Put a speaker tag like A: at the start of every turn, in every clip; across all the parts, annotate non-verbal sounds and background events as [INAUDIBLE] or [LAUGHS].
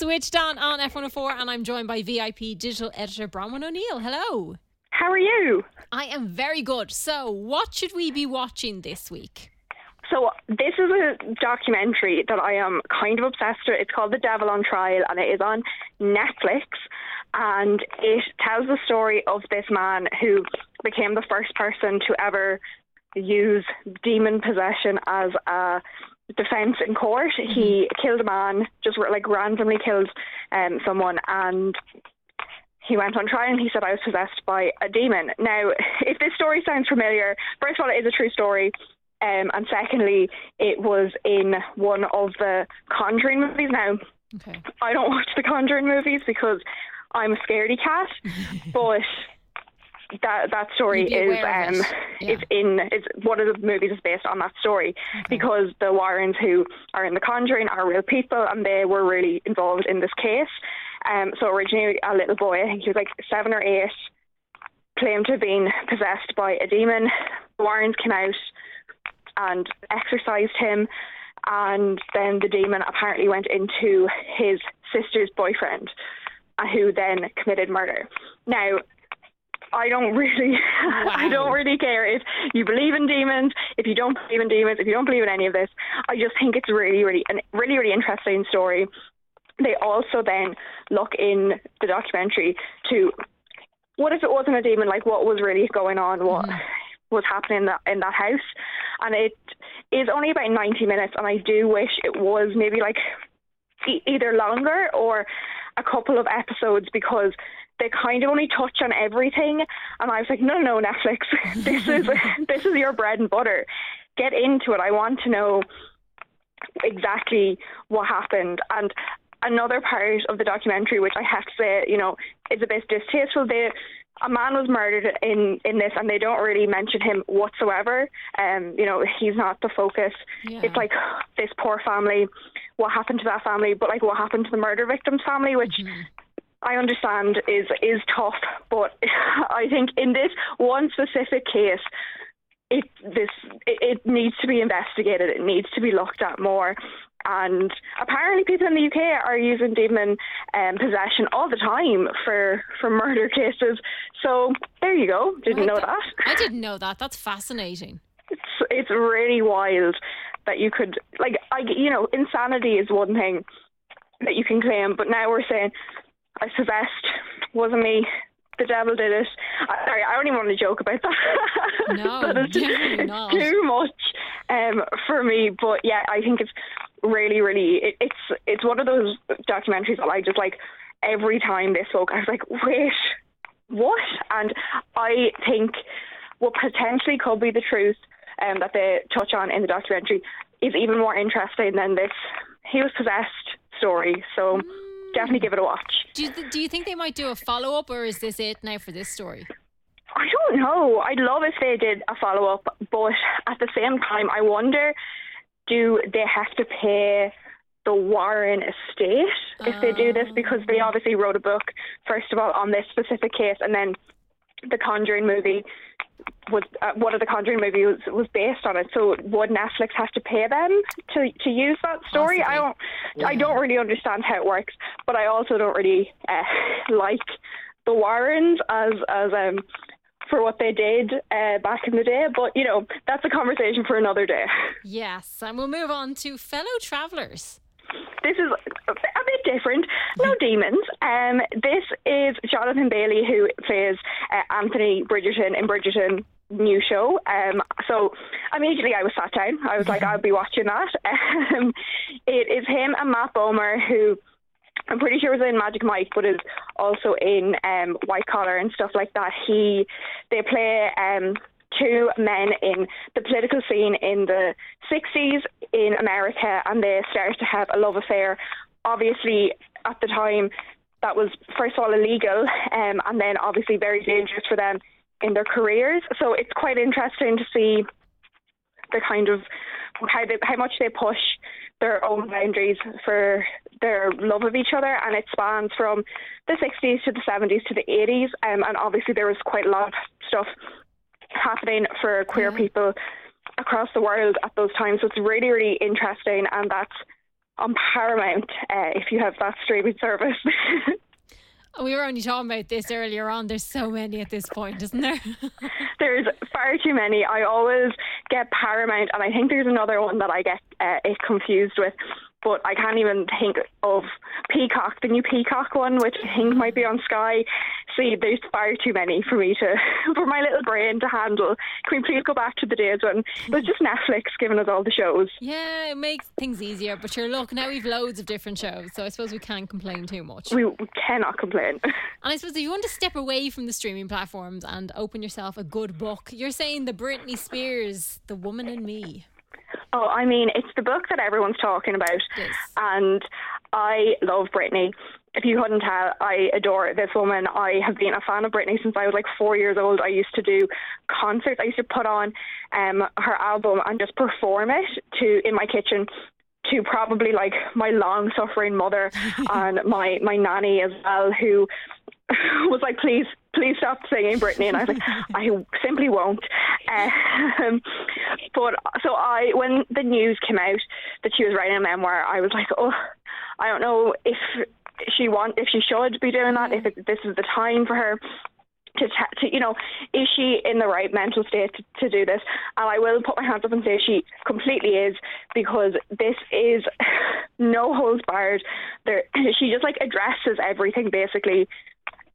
A: Switched on on F104, and I'm joined by VIP digital editor Bronwyn O'Neill. Hello.
B: How are you?
A: I am very good. So, what should we be watching this week?
B: So, this is a documentary that I am kind of obsessed with. It's called The Devil on Trial, and it is on Netflix. And it tells the story of this man who became the first person to ever use demon possession as a defense in court. Mm-hmm. He killed a man, just like randomly killed um, someone, and he went on trial and he said I was possessed by a demon. Now, if this story sounds familiar, first of all, it is a true story. Um, and secondly, it was in one of the Conjuring movies. Now, okay. I don't watch the Conjuring movies because I'm a scaredy cat, [LAUGHS] but that that story is um yeah. is in is one of the movies is based on that story okay. because the Warrens who are in The Conjuring are real people and they were really involved in this case. Um, so originally a little boy, I think he was like seven or eight, claimed to have been possessed by a demon. The Warrens came out and exorcised him, and then the demon apparently went into his sister's boyfriend, uh, who then committed murder. Now, I don't [LAUGHS] really, wow. I don't really care if you believe in demons, if you don't believe in demons, if you don't believe in any of this. I just think it's really, really, a really, really interesting story. They also then look in the documentary to what if it wasn't a demon? Like what was really going on? What mm. was happening in that in that house? And it is only about ninety minutes, and I do wish it was maybe like e- either longer or a couple of episodes because they kind of only touch on everything. And I was like, no, no, Netflix, [LAUGHS] this is [LAUGHS] this is your bread and butter. Get into it. I want to know exactly what happened. And another part of the documentary, which I have to say, you know, is a bit distasteful. They a man was murdered in in this, and they don't really mention him whatsoever. Um, you know, he's not the focus. Yeah. It's like this poor family. What happened to that family? But like, what happened to the murder victim's family? Which mm-hmm. I understand is is tough, but [LAUGHS] I think in this one specific case, it this it, it needs to be investigated. It needs to be looked at more. And apparently, people in the UK are using demon um, possession all the time for for murder cases. So there you go. Didn't know that.
A: I didn't know that. That's fascinating.
B: It's it's really wild that you could like I you know insanity is one thing that you can claim, but now we're saying I possessed. Wasn't me. The devil did it. I, sorry, I don't even want to joke about that. [LAUGHS]
A: No, that is
B: it's [LAUGHS] too much um, for me. But yeah, I think it's really, really. It, it's it's one of those documentaries that I just like. Every time they spoke, I was like, wait, what? And I think what potentially could be the truth um, that they touch on in the documentary is even more interesting than this. He was possessed story. So. Definitely give it a watch.
A: Do you, th- do you think they might do a follow up, or is this it now for this story?
B: I don't know. I'd love if they did a follow up, but at the same time, I wonder do they have to pay the Warren estate if they do this? Because they oh. obviously wrote a book, first of all, on this specific case, and then the Conjuring movie was uh, one of the Conjuring movies was, was based on it. So would Netflix have to pay them to to use that story? Possibly. I don't yeah. I don't really understand how it works, but I also don't really uh, [LAUGHS] like the Warrens as as um for what they did uh, back in the day. But you know that's a conversation for another day.
A: Yes, and we'll move on to fellow travellers
B: this is different. No demons. Um, this is Jonathan Bailey who plays uh, Anthony Bridgerton in Bridgerton new show. Um, so immediately I was sat down. I was like, I'll be watching that. [LAUGHS] Um, it is him and Matt Bomer who. I'm pretty sure was in Magic Mike, but is also in um, White Collar and stuff like that. He, they play um, two men in the political scene in the 60s in America and they start to have a love affair. Obviously, at the time, that was first of all illegal um, and then obviously very dangerous for them in their careers. So it's quite interesting to see the kind of how they, how much they push their own boundaries for their love of each other, and it spans from the 60s to the 70s to the 80s, um, and obviously there was quite a lot of stuff happening for queer yeah. people across the world at those times. So it's really, really interesting, and that's on Paramount uh, if you have that streaming service. [LAUGHS]
A: We were only talking about this earlier on. There's so many at this point, isn't there? [LAUGHS]
B: there's far too many. I always get Paramount, and I think there's another one that I get uh, it confused with but I can't even think of Peacock, the new Peacock one, which I think might be on Sky. See, there's far too many for me to, [LAUGHS] for my little brain to handle. Can we please go back to the days when it was just Netflix giving us all the shows?
A: Yeah, it makes things easier. But sure, look, now we've loads of different shows, so I suppose we can't complain too much.
B: We, we cannot complain. [LAUGHS]
A: And I suppose if you want to step away from the streaming platforms and open yourself a good book, you're saying the Britney Spears, The Woman in Me.
B: Oh, I mean, it's the book that everyone's talking about,
A: yes.
B: and I love Britney. If you couldn't tell, I adore this woman. I have been a fan of Britney since I was like four years old. I used to do concerts. I used to put on um, her album and just perform it to in my kitchen to probably like my long suffering mother [LAUGHS] and my my nanny as well who [LAUGHS] was like please please stop singing Britney and I was like I simply won't [LAUGHS] um, but so I when the news came out that she was writing a memoir I was like oh I don't know if she want if she should be doing that if it, this is the time for her to, to, you know, is she in the right mental state to, to do this? And I will put my hands up and say she completely is because this is [SIGHS] no holds barred. There, she just like addresses everything basically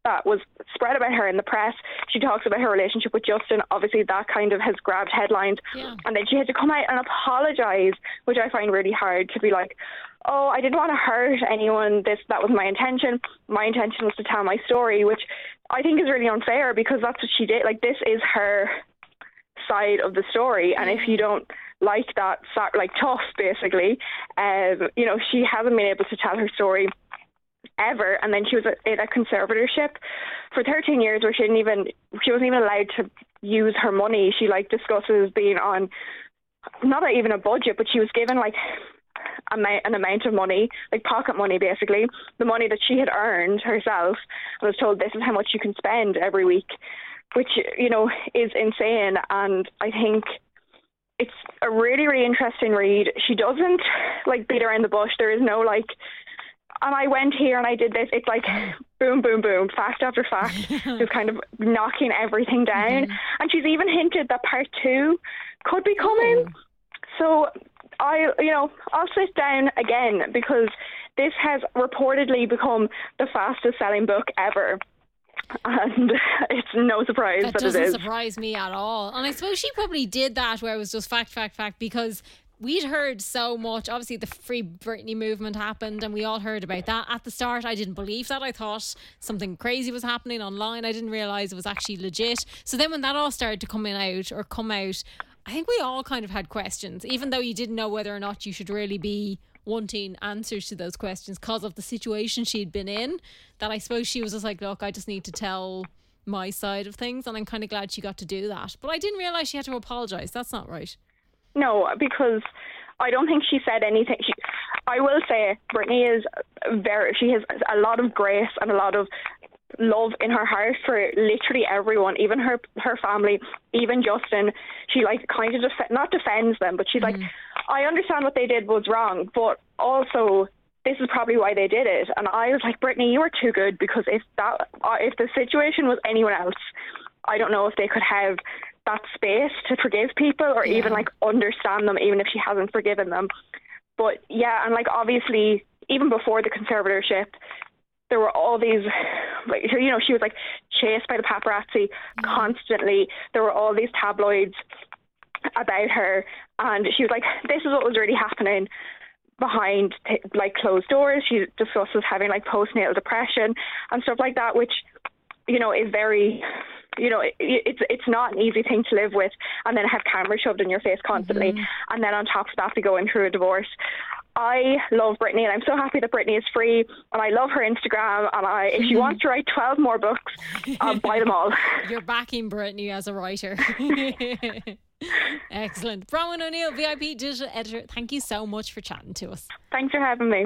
B: that was spread about her in the press. She talks about her relationship with Justin. Obviously, that kind of has grabbed headlines.
A: Yeah.
B: And then she had to come out and apologise, which I find really hard to be like, oh, I didn't want to hurt anyone. This that was my intention. My intention was to tell my story, which I think is really unfair because that's what she did. Like this is her side of the story, and if you don't like that, like tough, basically, um, you know, she hasn't been able to tell her story ever. And then she was in a conservatorship for 13 years where she didn't even, she wasn't even allowed to use her money. She like discusses being on, not even a budget, but she was given like an amount of money, like pocket money basically, the money that she had earned herself, and was told this is how much you can spend every week, which, you know, is insane. And I think it's a really, really interesting read. She doesn't like beat around the bush. There is no like, and I went here and I did this. It's like [LAUGHS] boom, boom, boom, fact after fact, [LAUGHS] just kind of knocking everything down. Mm-hmm. And she's even hinted that part two could be coming. So I, you know, I'll sit down again because this has reportedly become the fastest selling book ever. And [LAUGHS] it's no surprise
A: that,
B: that
A: doesn't surprise me at all. And I suppose she probably did that where it was just fact, fact, fact because we'd heard so much. Obviously, the Free Britney movement happened, and we all heard about that. At the start, I didn't believe that. I thought something crazy was happening online. I didn't realize it was actually legit. So then, when that all started to come in out or come out, I think we all kind of had questions, even though you didn't know whether or not you should really be wanting answers to those questions because of the situation she'd been in. That I suppose she was just like, look, I just need to tell my side of things, and I'm kind of glad she got to do that. But I didn't realize she had to apologize. That's not right.
B: No, because I don't think she said anything. She, I will say Britney is very. She has a lot of grace and a lot of love in her heart for literally everyone, even her her family, even Justin. She like kind of def- not defends them, but she's mm-hmm. like, I understand what they did was wrong, but also this is probably why they did it. And I was like, Britney, you are too good because if that uh, if the situation was anyone else, I don't know if they could have that space to forgive people or yeah. even like understand them, even if she hasn't forgiven them. But yeah, and like obviously, even before the conservatorship, there were all these, like, you know, she was like chased by the paparazzi mm. constantly. There were all these tabloids about her, and she was like, "This is what was really happening." behind t- like closed doors she discusses having like postnatal depression and stuff like that which you know is very you know, it, it's it's not an easy thing to live with, and then have cameras shoved in your face constantly, mm-hmm. and then on top of that, be going through a divorce. I love Britney, and I'm so happy that Britney is free, and I love her Instagram. And I, if she wants to write 12 more books, I'll buy them all. [LAUGHS]
A: You're backing Britney as a writer. [LAUGHS] Excellent. Bronwyn O'Neill, VIP digital editor, thank you so much for chatting to us.
B: Thanks for having me.